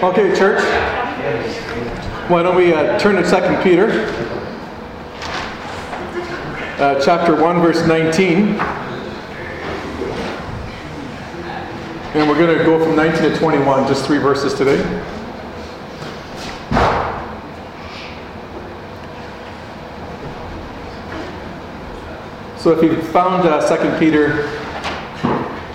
Okay, church. Why don't we uh, turn to 2 Peter, uh, chapter 1, verse 19. And we're going to go from 19 to 21, just three verses today. So if you found uh, 2 Peter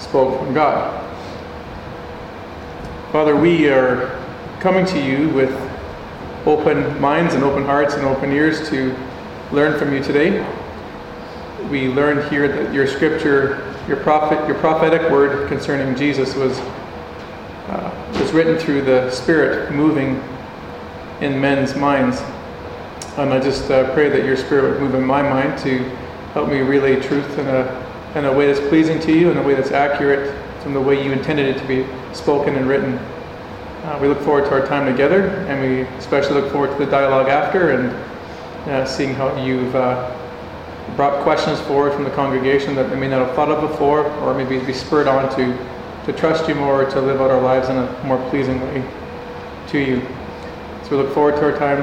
spoke from God. Father, we are coming to you with open minds and open hearts and open ears to learn from you today. We learned here that your scripture, your prophet, your prophetic word concerning Jesus was uh, was written through the Spirit moving in men's minds. And I just uh, pray that your Spirit would move in my mind to help me relay truth in a in a way that's pleasing to you, in a way that's accurate from the way you intended it to be spoken and written. Uh, we look forward to our time together, and we especially look forward to the dialogue after and uh, seeing how you've uh, brought questions forward from the congregation that they may not have thought of before, or maybe be spurred on to, to trust you more, to live out our lives in a more pleasing way to you. So we look forward to our time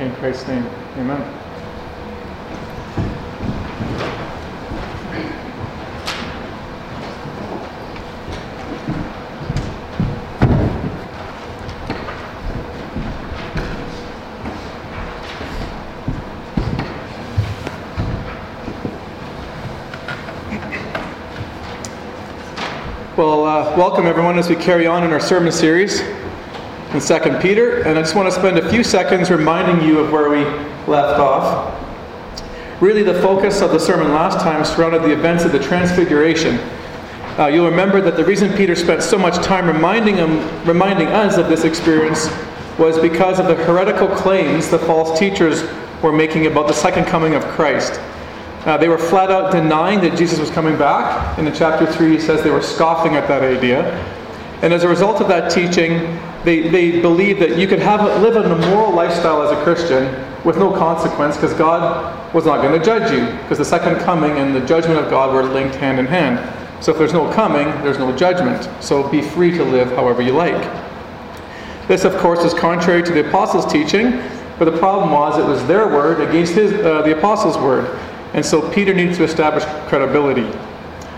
in Christ's name. Amen. Well, uh, welcome everyone as we carry on in our sermon series in 2 Peter. And I just want to spend a few seconds reminding you of where we left off. Really, the focus of the sermon last time surrounded the events of the Transfiguration. Uh, you'll remember that the reason Peter spent so much time reminding, him, reminding us of this experience was because of the heretical claims the false teachers were making about the second coming of Christ. Uh, they were flat out denying that Jesus was coming back. In the chapter 3, he says they were scoffing at that idea. And as a result of that teaching, they, they believed that you could have live an immoral lifestyle as a Christian with no consequence because God was not going to judge you because the second coming and the judgment of God were linked hand in hand. So if there's no coming, there's no judgment. So be free to live however you like. This, of course, is contrary to the apostles' teaching, but the problem was it was their word against his, uh, the apostles' word. And so Peter needs to establish credibility.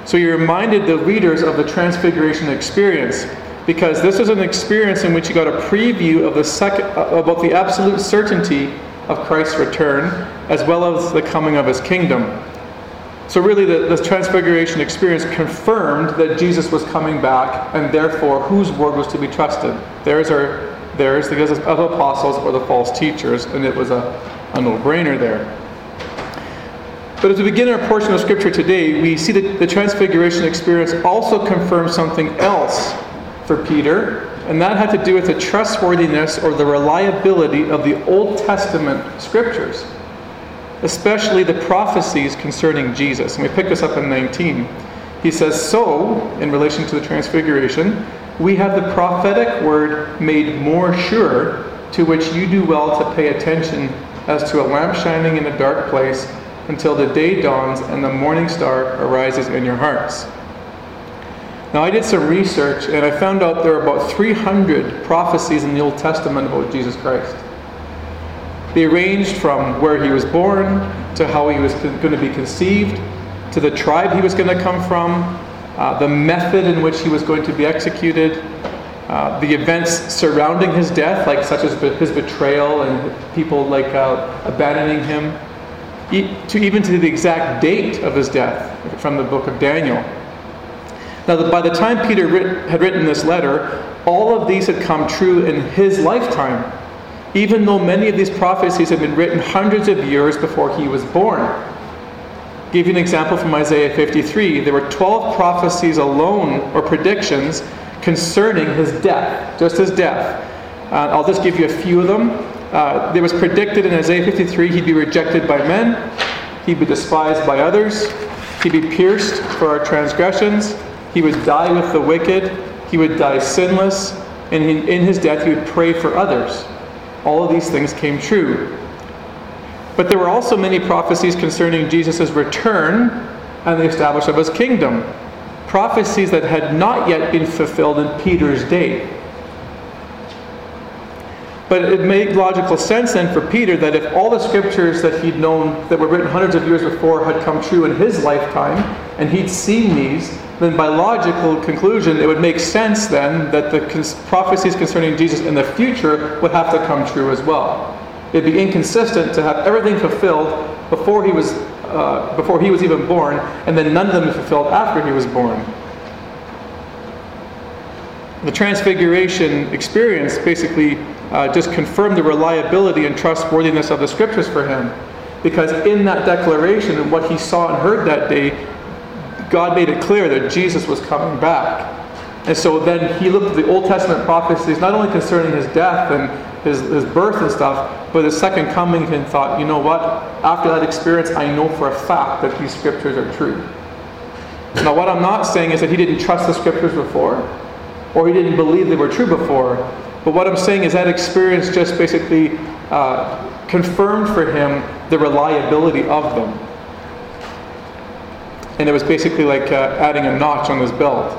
So he reminded the readers of the transfiguration experience because this was an experience in which you got a preview of the second uh, about the absolute certainty of Christ's return as well as the coming of his kingdom. So really the, the transfiguration experience confirmed that Jesus was coming back and therefore whose word was to be trusted. Theirs or theirs, the of apostles or the false teachers, and it was a, a no-brainer there. But as we begin our portion of Scripture today, we see that the Transfiguration experience also confirms something else for Peter, and that had to do with the trustworthiness or the reliability of the Old Testament Scriptures, especially the prophecies concerning Jesus. And we pick this up in 19. He says, So, in relation to the Transfiguration, we have the prophetic word made more sure, to which you do well to pay attention as to a lamp shining in a dark place until the day dawns and the morning star arises in your hearts. Now, I did some research and I found out there are about 300 prophecies in the Old Testament about Jesus Christ. They ranged from where he was born to how he was going to be conceived, to the tribe he was going to come from, uh, the method in which he was going to be executed, uh, the events surrounding his death, like such as his betrayal and people like uh, abandoning him, to even to the exact date of his death from the book of Daniel. Now, by the time Peter writ- had written this letter, all of these had come true in his lifetime, even though many of these prophecies had been written hundreds of years before he was born. Give you an example from Isaiah 53. There were 12 prophecies alone, or predictions, concerning his death, just his death. Uh, I'll just give you a few of them. Uh, it was predicted in Isaiah 53 he'd be rejected by men, he'd be despised by others, he'd be pierced for our transgressions, he would die with the wicked, he would die sinless, and in his death he would pray for others. All of these things came true. But there were also many prophecies concerning Jesus' return and the establishment of his kingdom. Prophecies that had not yet been fulfilled in Peter's day. But it made logical sense then for Peter that if all the scriptures that he'd known that were written hundreds of years before had come true in his lifetime, and he'd seen these, then by logical conclusion, it would make sense then that the prophecies concerning Jesus in the future would have to come true as well. It'd be inconsistent to have everything fulfilled before he was, uh, before he was even born, and then none of them fulfilled after he was born. The Transfiguration experience basically uh, just confirmed the reliability and trustworthiness of the scriptures for him. Because in that declaration and what he saw and heard that day, God made it clear that Jesus was coming back. And so then he looked at the Old Testament prophecies, not only concerning his death and his, his birth and stuff, but his second coming, and thought, you know what? After that experience, I know for a fact that these scriptures are true. Now, what I'm not saying is that he didn't trust the scriptures before, or he didn't believe they were true before. But what I'm saying is that experience just basically uh, confirmed for him the reliability of them. And it was basically like uh, adding a notch on his belt.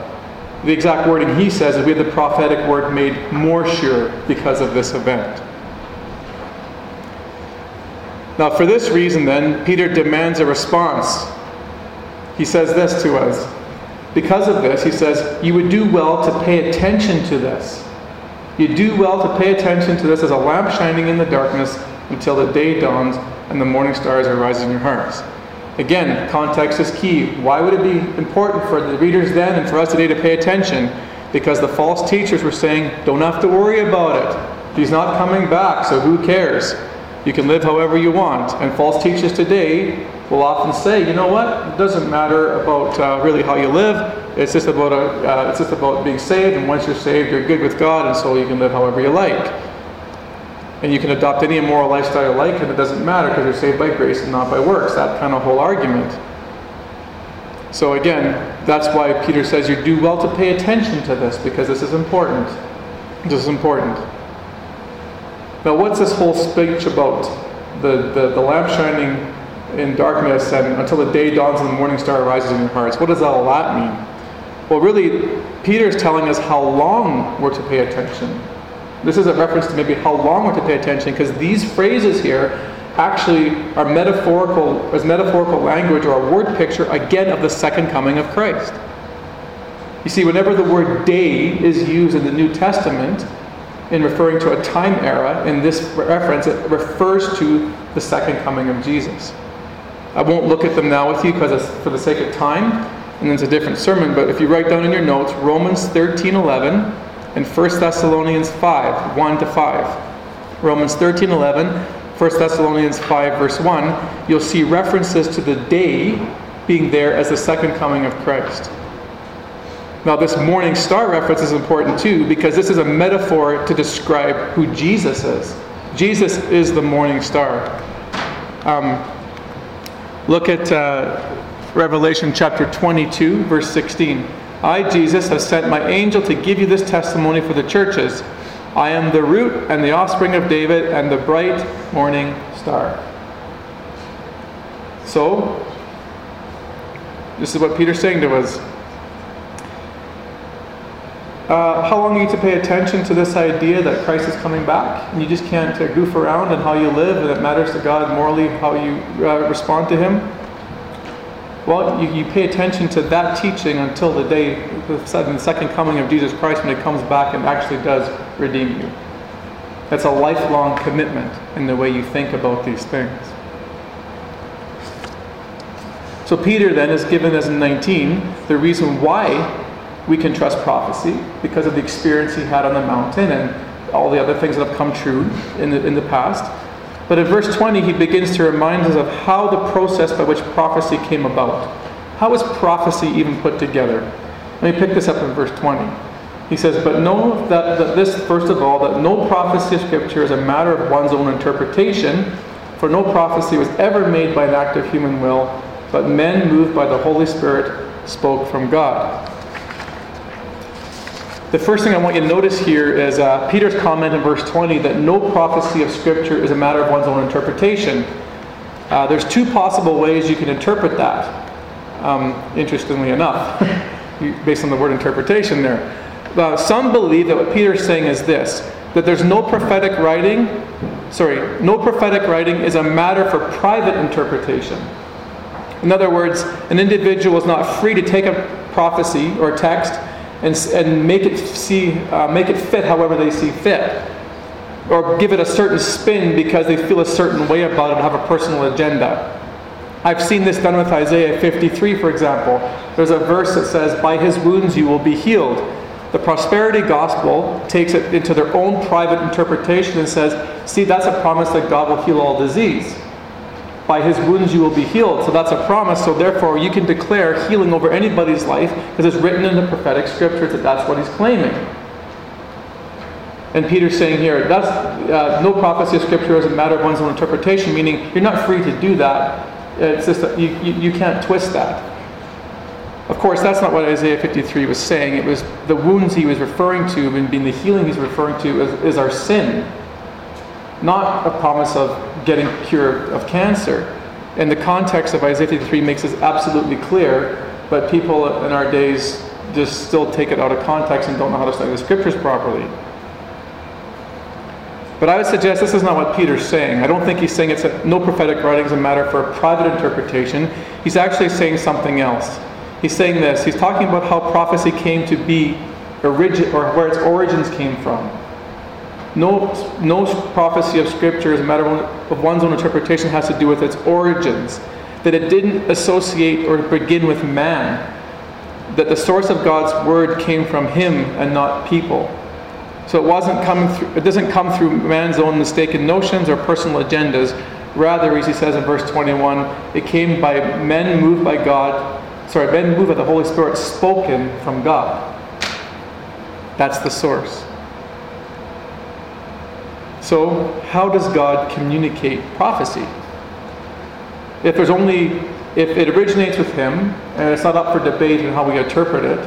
The exact wording he says is we have the prophetic word made more sure because of this event. Now, for this reason, then, Peter demands a response. He says this to us. Because of this, he says, You would do well to pay attention to this. You do well to pay attention to this as a lamp shining in the darkness until the day dawns and the morning stars arise in your hearts. Again, context is key. Why would it be important for the readers then and for us today to pay attention? Because the false teachers were saying, don't have to worry about it. He's not coming back, so who cares? You can live however you want. And false teachers today will often say, you know what? It doesn't matter about uh, really how you live. It's just about a, uh, it's just about being saved. And once you're saved, you're good with God, and so you can live however you like. And you can adopt any immoral lifestyle you like, and it doesn't matter because you're saved by grace and not by works. That kind of whole argument. So again, that's why Peter says you do well to pay attention to this because this is important. This is important. Now, what's this whole speech about? The, the, the lamp shining in darkness and until the day dawns and the morning star rises in your hearts. What does all that mean? Well, really, Peter is telling us how long we're to pay attention. This is a reference to maybe how long we're to pay attention because these phrases here actually are metaphorical as metaphorical language or a word picture again of the second coming of Christ. You see, whenever the word day is used in the New Testament in referring to a time era, in this reference, it refers to the second coming of Jesus. I won't look at them now with you because for the sake of time, and it's a different sermon, but if you write down in your notes Romans 13 11, in 1 Thessalonians 5, 1 to 5. Romans 13, 11, 1 Thessalonians 5, verse 1, you'll see references to the day being there as the second coming of Christ. Now, this morning star reference is important too because this is a metaphor to describe who Jesus is. Jesus is the morning star. Um, look at uh, Revelation chapter 22, verse 16. I, Jesus, have sent my angel to give you this testimony for the churches. I am the root and the offspring of David and the bright morning star. So, this is what Peter's saying to us. Uh, how long are you to pay attention to this idea that Christ is coming back? And you just can't uh, goof around in how you live, and it matters to God morally how you uh, respond to Him? Well, you, you pay attention to that teaching until the day, the second coming of Jesus Christ when He comes back and actually does redeem you. That's a lifelong commitment in the way you think about these things. So, Peter then is given as in 19 the reason why we can trust prophecy because of the experience he had on the mountain and all the other things that have come true in the, in the past. But in verse 20, he begins to remind us of how the process by which prophecy came about. How was prophecy even put together? Let me pick this up in verse 20. He says, But know that, that this, first of all, that no prophecy of Scripture is a matter of one's own interpretation, for no prophecy was ever made by an act of human will, but men moved by the Holy Spirit spoke from God. The first thing I want you to notice here is uh, Peter's comment in verse 20 that no prophecy of Scripture is a matter of one's own interpretation. Uh, there's two possible ways you can interpret that, um, interestingly enough, based on the word interpretation there. Uh, some believe that what Peter's saying is this that there's no prophetic writing, sorry, no prophetic writing is a matter for private interpretation. In other words, an individual is not free to take a prophecy or a text and, and make, it see, uh, make it fit however they see fit. Or give it a certain spin because they feel a certain way about it and have a personal agenda. I've seen this done with Isaiah 53, for example. There's a verse that says, By his wounds you will be healed. The prosperity gospel takes it into their own private interpretation and says, See, that's a promise that God will heal all disease. By his wounds you will be healed. So that's a promise. So therefore, you can declare healing over anybody's life because it's written in the prophetic scriptures that that's what he's claiming. And Peter's saying here, that's, uh, no prophecy of scripture is a matter of one's own interpretation, meaning you're not free to do that. It's just that you, you, you can't twist that. Of course, that's not what Isaiah 53 was saying. It was the wounds he was referring to and being the healing he's referring to is, is our sin, not a promise of getting cured of cancer. And the context of Isaiah 53 makes this absolutely clear, but people in our days just still take it out of context and don't know how to study the scriptures properly. But I would suggest this is not what Peter's saying. I don't think he's saying it's a, no prophetic writing is a matter for a private interpretation. He's actually saying something else. He's saying this. He's talking about how prophecy came to be, origin, or where its origins came from. No, no prophecy of Scripture, as a matter of one's own interpretation, has to do with its origins. That it didn't associate or begin with man. That the source of God's word came from Him and not people. So it wasn't coming through. It doesn't come through man's own mistaken notions or personal agendas. Rather, as he says in verse 21, it came by men moved by God. Sorry, men moved by the Holy Spirit, spoken from God. That's the source. So, how does God communicate prophecy? If there's only, if it originates with Him, and it's not up for debate in how we interpret it,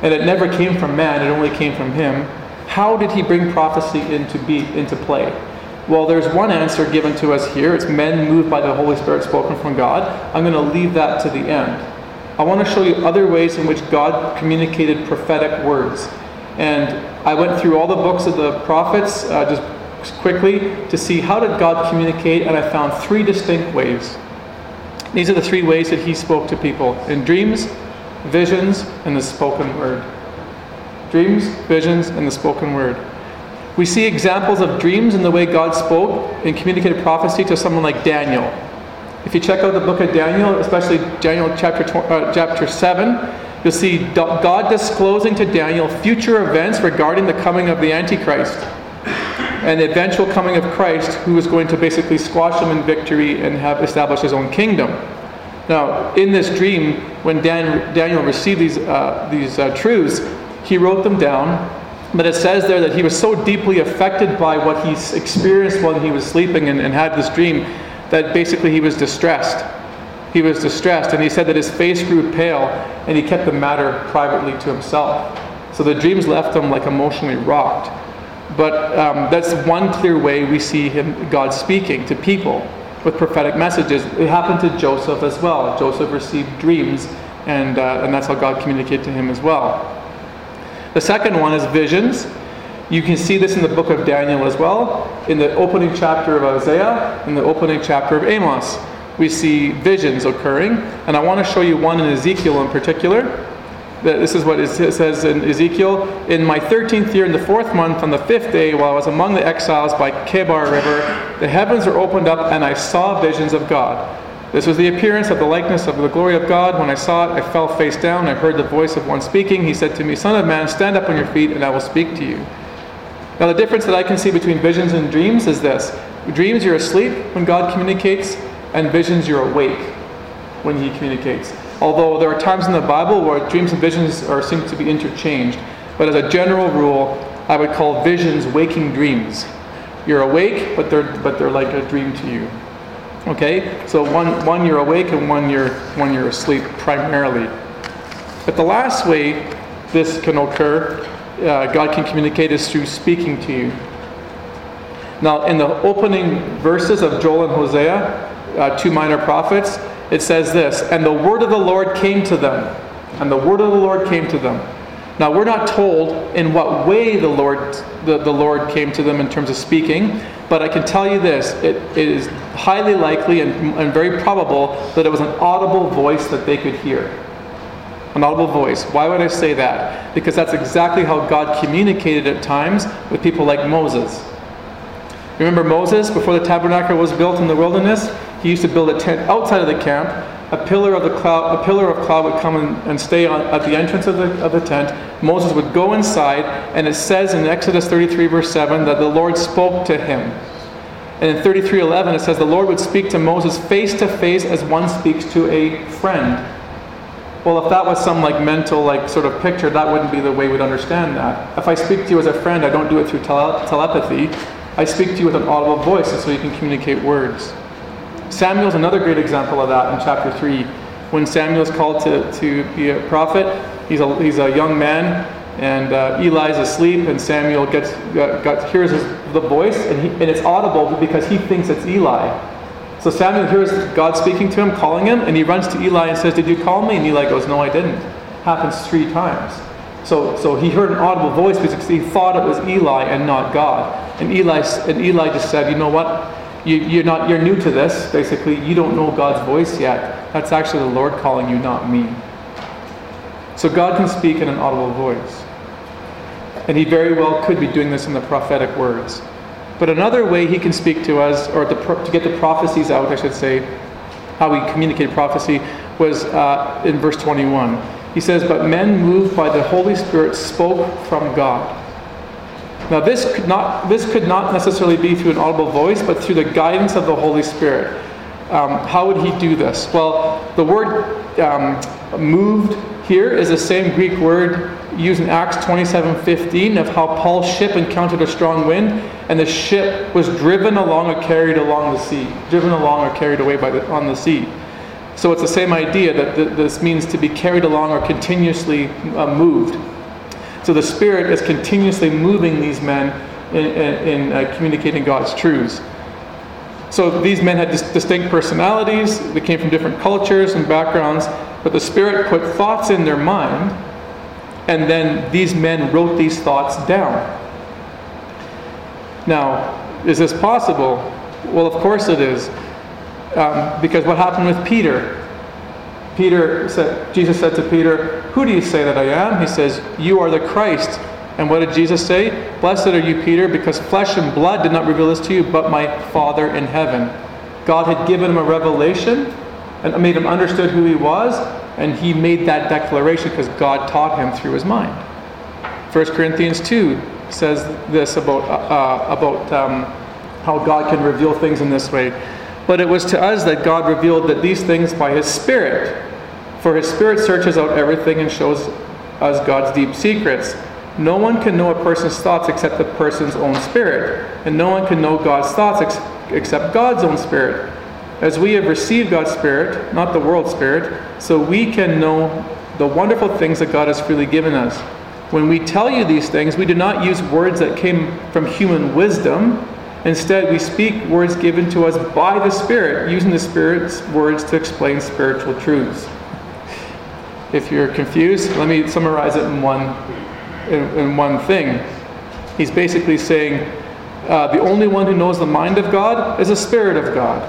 and it never came from man, it only came from Him, how did He bring prophecy into, be, into play? Well, there's one answer given to us here. It's men moved by the Holy Spirit spoken from God. I'm going to leave that to the end. I want to show you other ways in which God communicated prophetic words. And I went through all the books of the prophets, uh, just quickly to see how did God communicate, and I found three distinct ways. These are the three ways that He spoke to people in dreams, visions, and the spoken word. Dreams, visions, and the spoken word. We see examples of dreams in the way God spoke and communicated prophecy to someone like Daniel. If you check out the book of Daniel, especially Daniel chapter, uh, chapter 7, you'll see God disclosing to Daniel future events regarding the coming of the Antichrist and the eventual coming of Christ, who is going to basically squash him in victory and have established his own kingdom. Now, in this dream, when Dan, Daniel received these, uh, these uh, truths, he wrote them down. But it says there that he was so deeply affected by what he experienced while he was sleeping and, and had this dream that basically he was distressed. He was distressed, and he said that his face grew pale, and he kept the matter privately to himself. So the dreams left him like emotionally rocked. But um, that's one clear way we see him, God speaking to people with prophetic messages. It happened to Joseph as well. Joseph received dreams, and, uh, and that's how God communicated to him as well. The second one is visions. You can see this in the book of Daniel as well. In the opening chapter of Isaiah, in the opening chapter of Amos, we see visions occurring. And I want to show you one in Ezekiel in particular. This is what it says in Ezekiel. In my 13th year, in the fourth month, on the fifth day, while I was among the exiles by Kebar River, the heavens were opened up, and I saw visions of God. This was the appearance of the likeness of the glory of God. When I saw it, I fell face down. I heard the voice of one speaking. He said to me, Son of man, stand up on your feet, and I will speak to you. Now, the difference that I can see between visions and dreams is this dreams, you're asleep when God communicates, and visions, you're awake when He communicates. Although there are times in the Bible where dreams and visions are seem to be interchanged. But as a general rule, I would call visions waking dreams. You're awake, but they're, but they're like a dream to you. Okay? So one, one you're awake and one you're, one you're asleep primarily. But the last way this can occur, uh, God can communicate, is through speaking to you. Now, in the opening verses of Joel and Hosea, uh, two minor prophets, it says this And the word of the Lord came to them. And the word of the Lord came to them. Now, we're not told in what way the Lord, the, the Lord came to them in terms of speaking, but I can tell you this it, it is highly likely and, and very probable that it was an audible voice that they could hear. An audible voice. Why would I say that? Because that's exactly how God communicated at times with people like Moses. Remember Moses, before the tabernacle was built in the wilderness? He used to build a tent outside of the camp. A pillar of the cloud, a pillar of cloud would come and, and stay on, at the entrance of the, of the tent. Moses would go inside, and it says in Exodus 33, verse 7, that the Lord spoke to him. And in 33:11 it says the Lord would speak to Moses face to face as one speaks to a friend. Well, if that was some like mental like sort of picture, that wouldn't be the way we'd understand that. If I speak to you as a friend, I don't do it through tele- telepathy. I speak to you with an audible voice, so you can communicate words. Samuel's another great example of that in chapter 3. When Samuel is called to, to be a prophet, he's a, he's a young man, and uh, Eli's asleep, and Samuel gets, got, got hears his, the voice, and, he, and it's audible because he thinks it's Eli. So Samuel hears God speaking to him, calling him, and he runs to Eli and says, Did you call me? And Eli goes, No, I didn't. Happens three times. So, so he heard an audible voice because he thought it was Eli and not God. And Eli, and Eli just said, you know what? You, you're, not, you're new to this, basically. You don't know God's voice yet. That's actually the Lord calling you, not me. So God can speak in an audible voice. And he very well could be doing this in the prophetic words. But another way he can speak to us, or to, to get the prophecies out, I should say, how we communicate prophecy, was uh, in verse 21. He says, But men moved by the Holy Spirit spoke from God. Now, this could, not, this could not necessarily be through an audible voice, but through the guidance of the Holy Spirit. Um, how would he do this? Well, the word um, moved here is the same Greek word used in Acts 27:15 of how Paul's ship encountered a strong wind, and the ship was driven along or carried along the sea, driven along or carried away by the, on the sea. So it's the same idea that th- this means to be carried along or continuously uh, moved. So the Spirit is continuously moving these men in, in, in uh, communicating God's truths. So these men had dis- distinct personalities, they came from different cultures and backgrounds, but the Spirit put thoughts in their mind, and then these men wrote these thoughts down. Now, is this possible? Well, of course it is. Um, because what happened with Peter? Peter said, Jesus said to Peter, Who do you say that I am? He says, You are the Christ. And what did Jesus say? Blessed are you, Peter, because flesh and blood did not reveal this to you, but my Father in heaven. God had given him a revelation and made him understood who he was, and he made that declaration because God taught him through his mind. 1 Corinthians 2 says this about, uh, about um, how God can reveal things in this way. But it was to us that God revealed that these things by his Spirit. For his Spirit searches out everything and shows us God's deep secrets. No one can know a person's thoughts except the person's own spirit, and no one can know God's thoughts ex- except God's own spirit. As we have received God's Spirit, not the world's Spirit, so we can know the wonderful things that God has freely given us. When we tell you these things, we do not use words that came from human wisdom. Instead, we speak words given to us by the Spirit, using the Spirit's words to explain spiritual truths. If you're confused, let me summarize it in one, in, in one thing. He's basically saying uh, the only one who knows the mind of God is the Spirit of God.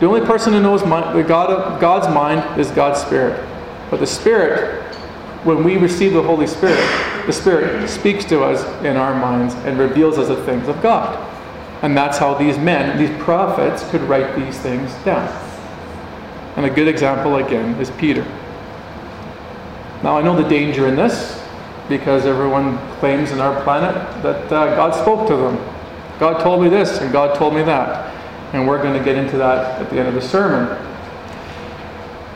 The only person who knows my, the God of, God's mind is God's Spirit. But the Spirit, when we receive the Holy Spirit, the Spirit speaks to us in our minds and reveals us the things of God. And that's how these men, these prophets, could write these things down. And a good example, again, is Peter. Now, I know the danger in this because everyone claims in our planet that uh, God spoke to them. God told me this and God told me that. And we're going to get into that at the end of the sermon.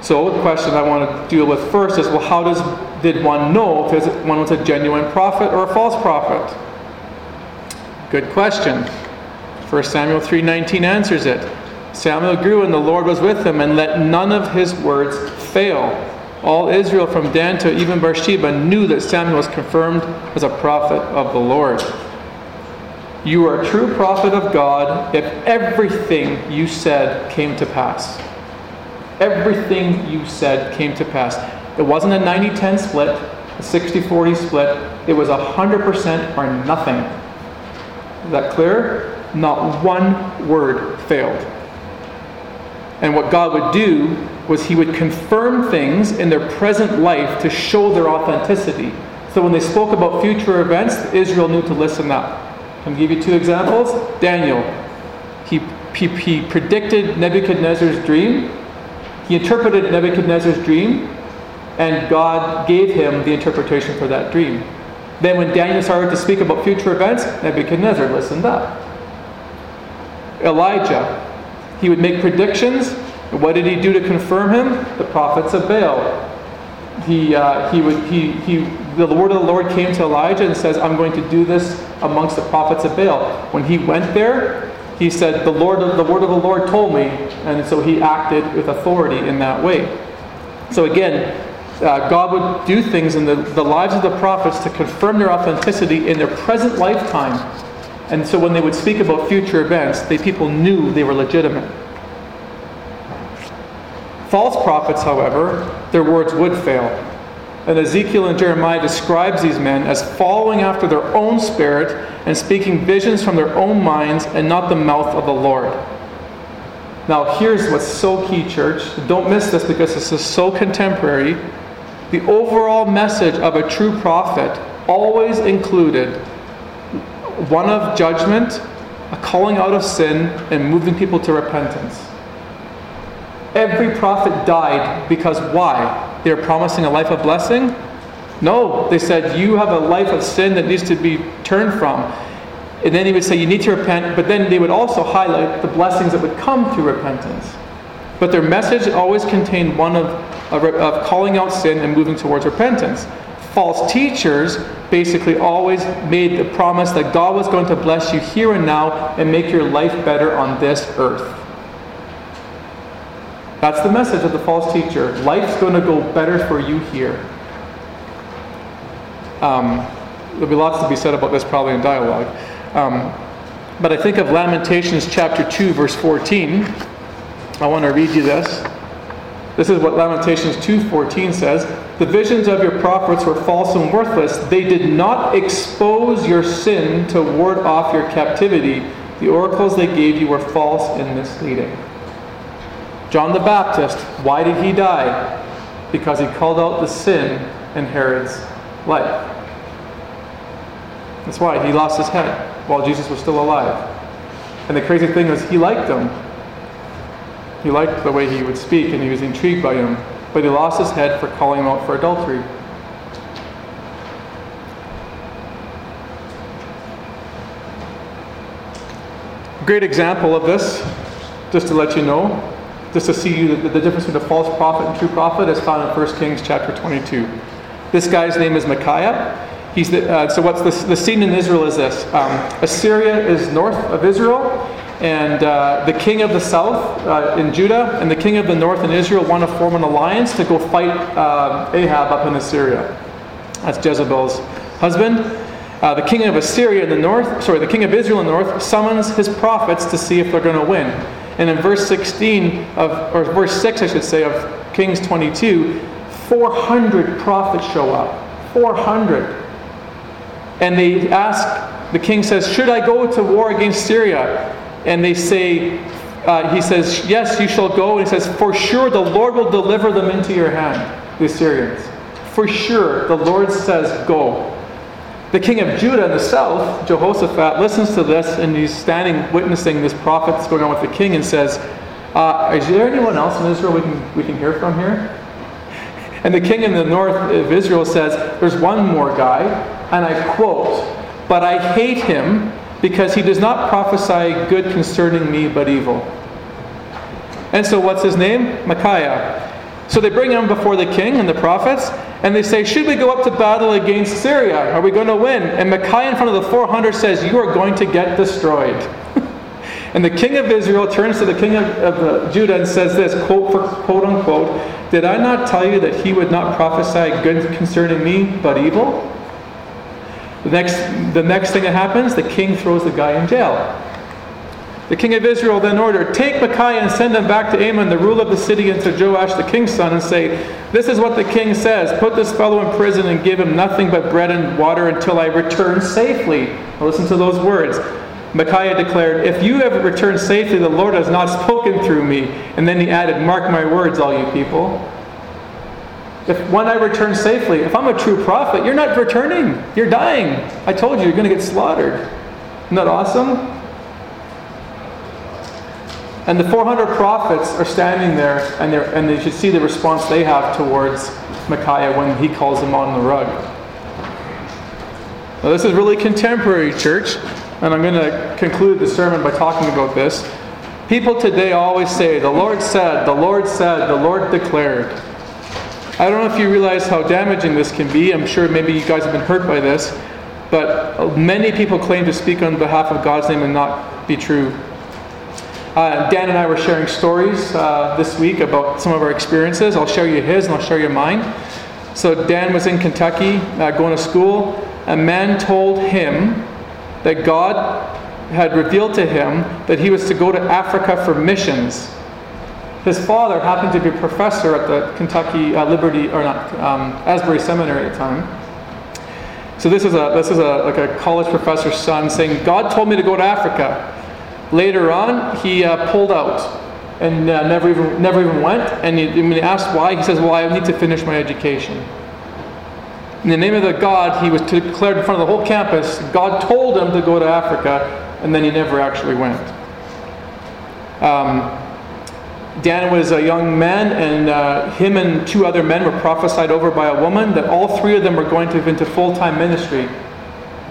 So, the question I want to deal with first is well, how does did one know if one was a genuine prophet or a false prophet? Good question. 1 Samuel 3:19 answers it. Samuel grew and the Lord was with him and let none of his words fail. All Israel from Dan to even Beersheba knew that Samuel was confirmed as a prophet of the Lord. You are a true prophet of God if everything you said came to pass. Everything you said came to pass. It wasn't a 90 10 split, a 60 40 split. It was 100% or nothing. Is that clear? Not one word failed. And what God would do was He would confirm things in their present life to show their authenticity. So when they spoke about future events, Israel knew to listen up. Can give you two examples? Daniel. He, he, he predicted Nebuchadnezzar's dream. He interpreted Nebuchadnezzar's dream, and God gave him the interpretation for that dream. Then, when Daniel started to speak about future events, Nebuchadnezzar listened up. Elijah, he would make predictions. What did he do to confirm him? The prophets of Baal. He, uh, he would, he, he, the word of the Lord came to Elijah and says, I'm going to do this amongst the prophets of Baal. When he went there, he said, the, Lord, the word of the Lord told me, and so he acted with authority in that way. So again, uh, God would do things in the, the lives of the prophets to confirm their authenticity in their present lifetime and so when they would speak about future events, they, people knew they were legitimate. False prophets, however, their words would fail. And Ezekiel and Jeremiah describes these men as following after their own spirit and speaking visions from their own minds and not the mouth of the Lord. Now, here's what's so key, church. Don't miss this because this is so contemporary. The overall message of a true prophet always included one of judgment, a calling out of sin, and moving people to repentance. Every prophet died because why? They were promising a life of blessing? No, they said, You have a life of sin that needs to be turned from. And then he would say, You need to repent, but then they would also highlight the blessings that would come through repentance. But their message always contained one of, of, of calling out sin and moving towards repentance false teachers basically always made the promise that God was going to bless you here and now and make your life better on this earth. That's the message of the false teacher. Life's going to go better for you here. Um, there'll be lots to be said about this probably in dialogue. Um, but I think of Lamentations chapter 2, verse 14. I want to read you this. This is what Lamentations 2:14 says. The visions of your prophets were false and worthless. They did not expose your sin to ward off your captivity. The oracles they gave you were false and misleading. John the Baptist, why did he die? Because he called out the sin in Herod's life. That's why he lost his head while Jesus was still alive. And the crazy thing was, he liked him. He liked the way he would speak and he was intrigued by him but he lost his head for calling him out for adultery. Great example of this, just to let you know, just to see you the, the difference between a false prophet and true prophet is found in 1 Kings chapter 22. This guy's name is Micaiah. He's the, uh, so what's the, the scene in Israel is this. Um, Assyria is north of Israel, and uh, the king of the south uh, in Judah and the king of the north in Israel want to form an alliance to go fight uh, Ahab up in Assyria. That's Jezebel's husband. Uh, the king of Assyria in the north, sorry, the king of Israel in the north summons his prophets to see if they're going to win. And in verse 16 of, or verse 6, I should say, of Kings 22, 400 prophets show up. 400. And they ask, the king says, Should I go to war against Syria? And they say, uh, he says, Yes, you shall go. And he says, For sure the Lord will deliver them into your hand, the Assyrians. For sure, the Lord says, Go. The king of Judah in the south, Jehoshaphat, listens to this and he's standing witnessing this prophet that's going on with the king and says, uh, Is there anyone else in Israel we can, we can hear from here? And the king in the north of Israel says, There's one more guy, and I quote, But I hate him because he does not prophesy good concerning me, but evil. And so, what's his name? Micaiah. So they bring him before the king and the prophets, and they say, Should we go up to battle against Syria? Are we going to win? And Micaiah, in front of the 400, says, You are going to get destroyed. and the king of Israel turns to the king of, of uh, Judah and says this, quote, for, quote unquote, Did I not tell you that he would not prophesy good concerning me, but evil? The next, the next thing that happens, the king throws the guy in jail. The king of Israel then ordered, Take Micaiah and send him back to Amon, the ruler of the city, and to Joash the king's son, and say, This is what the king says Put this fellow in prison and give him nothing but bread and water until I return safely. Now listen to those words. Micaiah declared, If you have returned safely, the Lord has not spoken through me. And then he added, Mark my words, all you people. If when I return safely, if I'm a true prophet, you're not returning. You're dying. I told you, you're going to get slaughtered. Isn't that awesome? And the 400 prophets are standing there, and, and they should see the response they have towards Micaiah when he calls them on the rug. Now, this is really contemporary, church, and I'm going to conclude the sermon by talking about this. People today always say, The Lord said, the Lord said, the Lord declared. I don't know if you realize how damaging this can be. I'm sure maybe you guys have been hurt by this. But many people claim to speak on behalf of God's name and not be true. Uh, Dan and I were sharing stories uh, this week about some of our experiences. I'll share you his and I'll share you mine. So, Dan was in Kentucky uh, going to school. A man told him that God had revealed to him that he was to go to Africa for missions. His father happened to be a professor at the Kentucky uh, Liberty, or not, um, Asbury Seminary at the time. So this is a this is a like a college professor's son saying, "God told me to go to Africa." Later on, he uh, pulled out and uh, never even never even went. And he, when he asked why, he says, "Well, I need to finish my education." In the name of the God, he was declared in front of the whole campus. God told him to go to Africa, and then he never actually went. Um, Dan was a young man, and uh, him and two other men were prophesied over by a woman that all three of them were going to into full time ministry.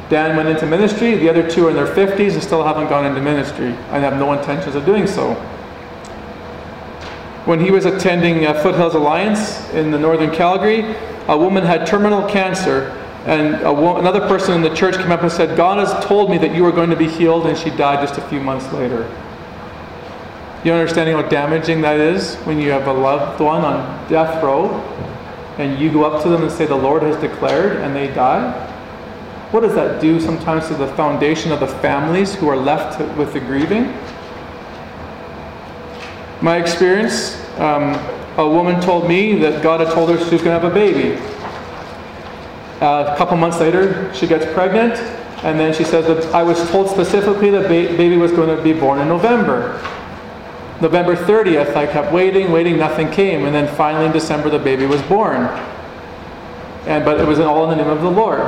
Dan went into ministry. The other two are in their 50s and still haven't gone into ministry and have no intentions of doing so. When he was attending uh, Foothills Alliance in the northern Calgary, a woman had terminal cancer, and wo- another person in the church came up and said, God has told me that you are going to be healed, and she died just a few months later. You understanding how damaging that is when you have a loved one on death row and you go up to them and say, The Lord has declared, and they die? What does that do sometimes to the foundation of the families who are left with the grieving? My experience, um, a woman told me that God had told her she was going to have a baby. Uh, a couple months later, she gets pregnant, and then she says that I was told specifically that ba- baby was going to be born in November. November 30th, I kept waiting, waiting, nothing came, and then finally in December the baby was born. And but it was all in the name of the Lord.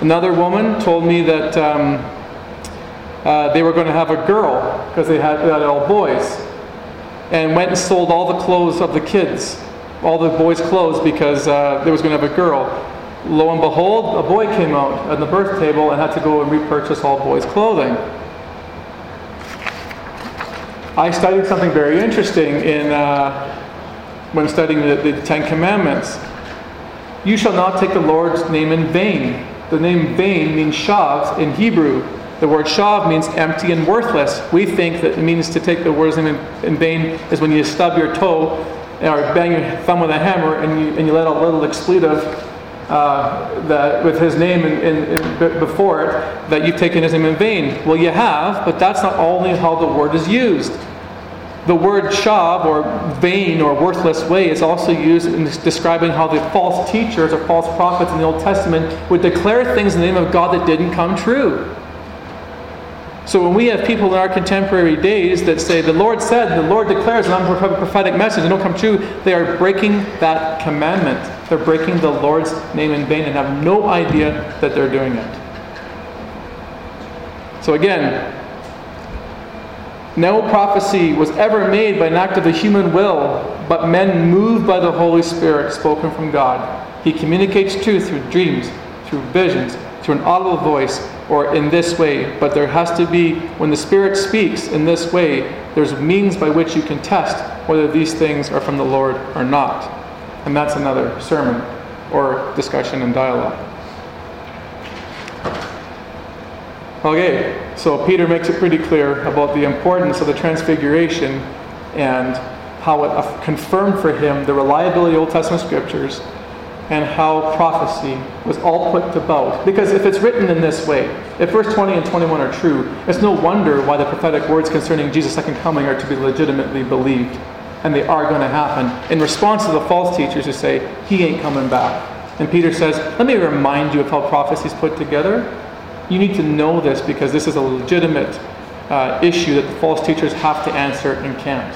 Another woman told me that um, uh, they were going to have a girl because they had, they had all boys, and went and sold all the clothes of the kids, all the boys' clothes, because uh, they was going to have a girl. Lo and behold, a boy came out at the birth table and had to go and repurchase all boys' clothing. I studied something very interesting in uh, when studying the, the Ten Commandments. You shall not take the Lord's name in vain. The name vain means shav in Hebrew. The word shav means empty and worthless. We think that it means to take the word's name in vain is when you stub your toe or bang your thumb with a hammer and you, and you let a little expletive uh, that with his name in, in, in, before it, that you've taken his name in vain. Well, you have, but that's not only how the word is used. The word shav, or vain or worthless way, is also used in describing how the false teachers or false prophets in the Old Testament would declare things in the name of God that didn't come true. So when we have people in our contemporary days that say, the Lord said, the Lord declares, a prophetic message, and don't come true, they are breaking that commandment. They're breaking the Lord's name in vain and have no idea that they're doing it. So again, no prophecy was ever made by an act of the human will, but men moved by the Holy Spirit, spoken from God. He communicates truth through dreams, through visions, through an audible voice or in this way, but there has to be, when the Spirit speaks in this way, there's means by which you can test whether these things are from the Lord or not. And that's another sermon or discussion and dialogue. Okay, so Peter makes it pretty clear about the importance of the transfiguration and how it confirmed for him the reliability of Old Testament scriptures and how prophecy was all put to bout. Because if it's written in this way, if verse 20 and 21 are true, it's no wonder why the prophetic words concerning Jesus' second coming are to be legitimately believed. And they are going to happen. In response to the false teachers who say, He ain't coming back. And Peter says, Let me remind you of how prophecy's put together. You need to know this because this is a legitimate uh, issue that the false teachers have to answer and can't.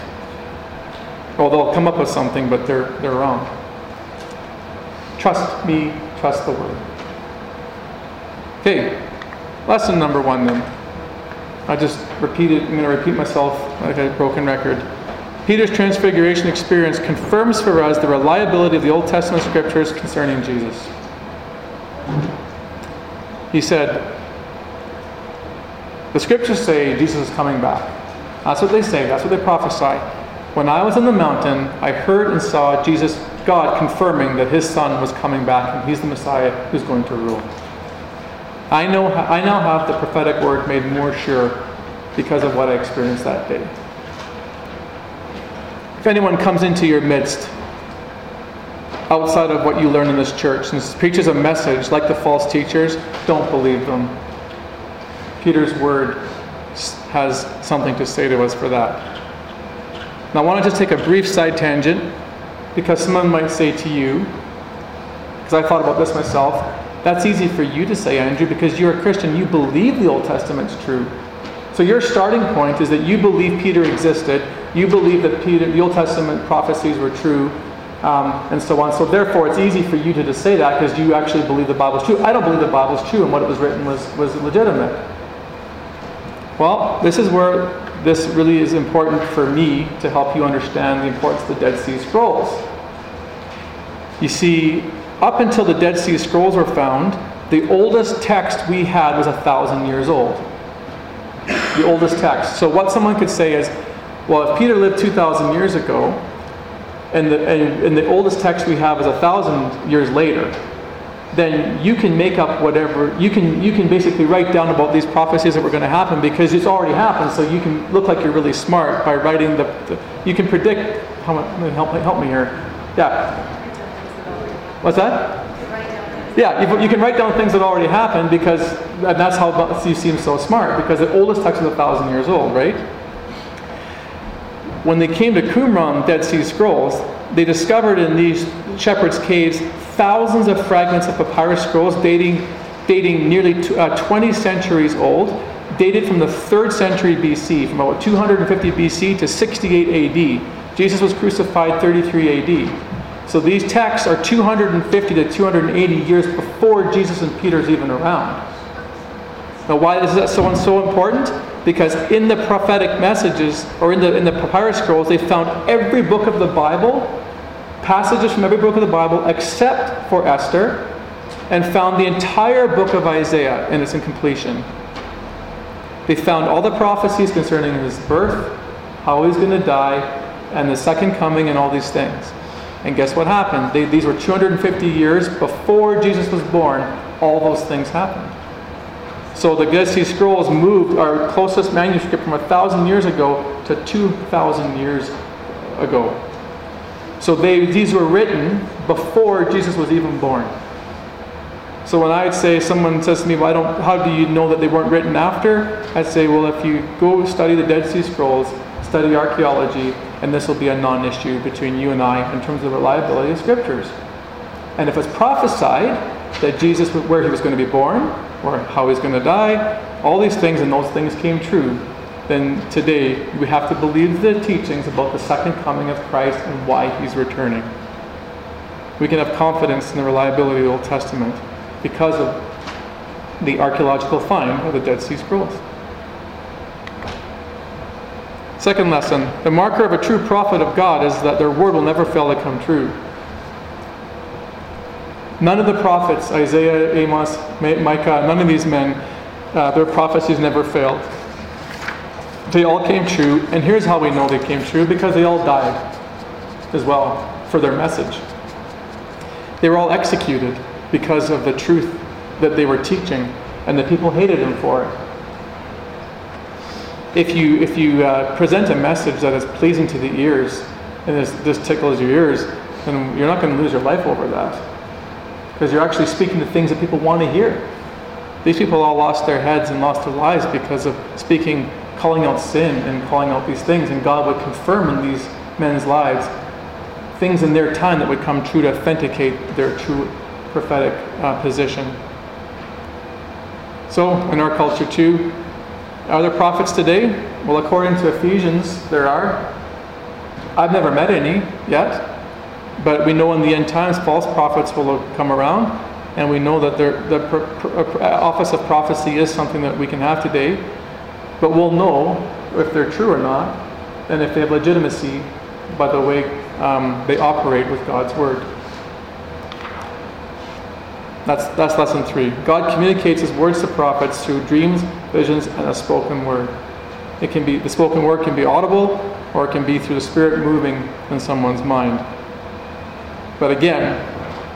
Well, they'll come up with something, but they're, they're wrong. Trust me, trust the word. Okay, lesson number one then. I just repeated, I'm going to repeat myself like a broken record. Peter's transfiguration experience confirms for us the reliability of the Old Testament scriptures concerning Jesus. He said, The scriptures say Jesus is coming back. That's what they say, that's what they prophesy. When I was in the mountain, I heard and saw Jesus God confirming that his son was coming back and he's the Messiah who's going to rule. I, know, I now have the prophetic word made more sure because of what I experienced that day. If anyone comes into your midst outside of what you learn in this church and preaches a message like the false teachers, don't believe them. Peter's word has something to say to us for that. Now, I want to just take a brief side tangent because someone might say to you, because I thought about this myself, that's easy for you to say, Andrew, because you're a Christian. You believe the Old Testament's true. So your starting point is that you believe Peter existed, you believe that Peter, the Old Testament prophecies were true, um, and so on. So therefore, it's easy for you to just say that because you actually believe the Bible's true. I don't believe the Bible's true, and what it was written was, was legitimate. Well, this is where this really is important for me to help you understand the importance of the Dead Sea Scrolls. You see, up until the Dead Sea Scrolls were found, the oldest text we had was a thousand years old. The oldest text. So, what someone could say is, well, if Peter lived 2,000 years ago, and the, and, and the oldest text we have is a thousand years later, then you can make up whatever you can you can basically write down about these prophecies that were going to happen because it's already happened so you can look like you're really smart by writing the, the you can predict how help, help me here. Yeah. What's that? Yeah you, you, can write down things that already happened because and that's how you seem so smart because the oldest text is a thousand years old right? When they came to qumran dead sea scrolls they discovered in these shepherds caves thousands of fragments of papyrus scrolls dating, dating nearly uh, 20 centuries old, dated from the 3rd century BC, from about 250 BC to 68 AD. Jesus was crucified 33 AD. So these texts are 250 to 280 years before Jesus and Peter's even around. Now, why is that so, so important? Because in the prophetic messages, or in the, in the papyrus scrolls, they found every book of the Bible passages from every book of the Bible except for Esther, and found the entire book of Isaiah in its incompletion. They found all the prophecies concerning his birth, how he's going to die, and the second coming, and all these things. And guess what happened? They, these were 250 years before Jesus was born. All those things happened. So the Dead Scrolls moved our closest manuscript from a thousand years ago to 2,000 years ago. So they, these were written before Jesus was even born. So when I'd say someone says to me, "Well, I don't. How do you know that they weren't written after?" I'd say, "Well, if you go study the Dead Sea Scrolls, study archaeology, and this will be a non-issue between you and I in terms of reliability of scriptures. And if it's prophesied that Jesus, where he was going to be born, or how he's going to die, all these things and those things came true, then today we have to believe the teachings about the second coming of Christ and why he's returning. We can have confidence in the reliability of the Old Testament because of the archaeological find of the Dead Sea Scrolls. Second lesson the marker of a true prophet of God is that their word will never fail to come true. None of the prophets, Isaiah, Amos, Micah, none of these men, uh, their prophecies never failed. They all came true, and here's how we know they came true because they all died as well for their message. They were all executed because of the truth that they were teaching, and the people hated them for it. If you, if you uh, present a message that is pleasing to the ears, and this, this tickles your ears, then you're not going to lose your life over that because you're actually speaking to things that people want to hear. These people all lost their heads and lost their lives because of speaking, calling out sin and calling out these things, and God would confirm in these men's lives things in their time that would come true to authenticate their true prophetic uh, position. So, in our culture too, are there prophets today? Well, according to Ephesians, there are. I've never met any yet. But we know in the end times, false prophets will come around, and we know that the uh, office of prophecy is something that we can have today. But we'll know if they're true or not, and if they have legitimacy by the way um, they operate with God's word. That's, that's lesson three. God communicates his words to prophets through dreams, visions, and a spoken word. It can be the spoken word can be audible, or it can be through the Spirit moving in someone's mind. But again,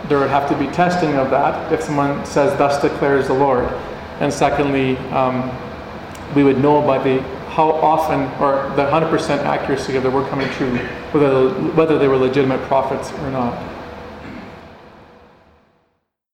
there would have to be testing of that if someone says, Thus declares the Lord. And secondly, um, we would know by the how often or the 100% accuracy of the word coming true, whether, whether they were legitimate prophets or not.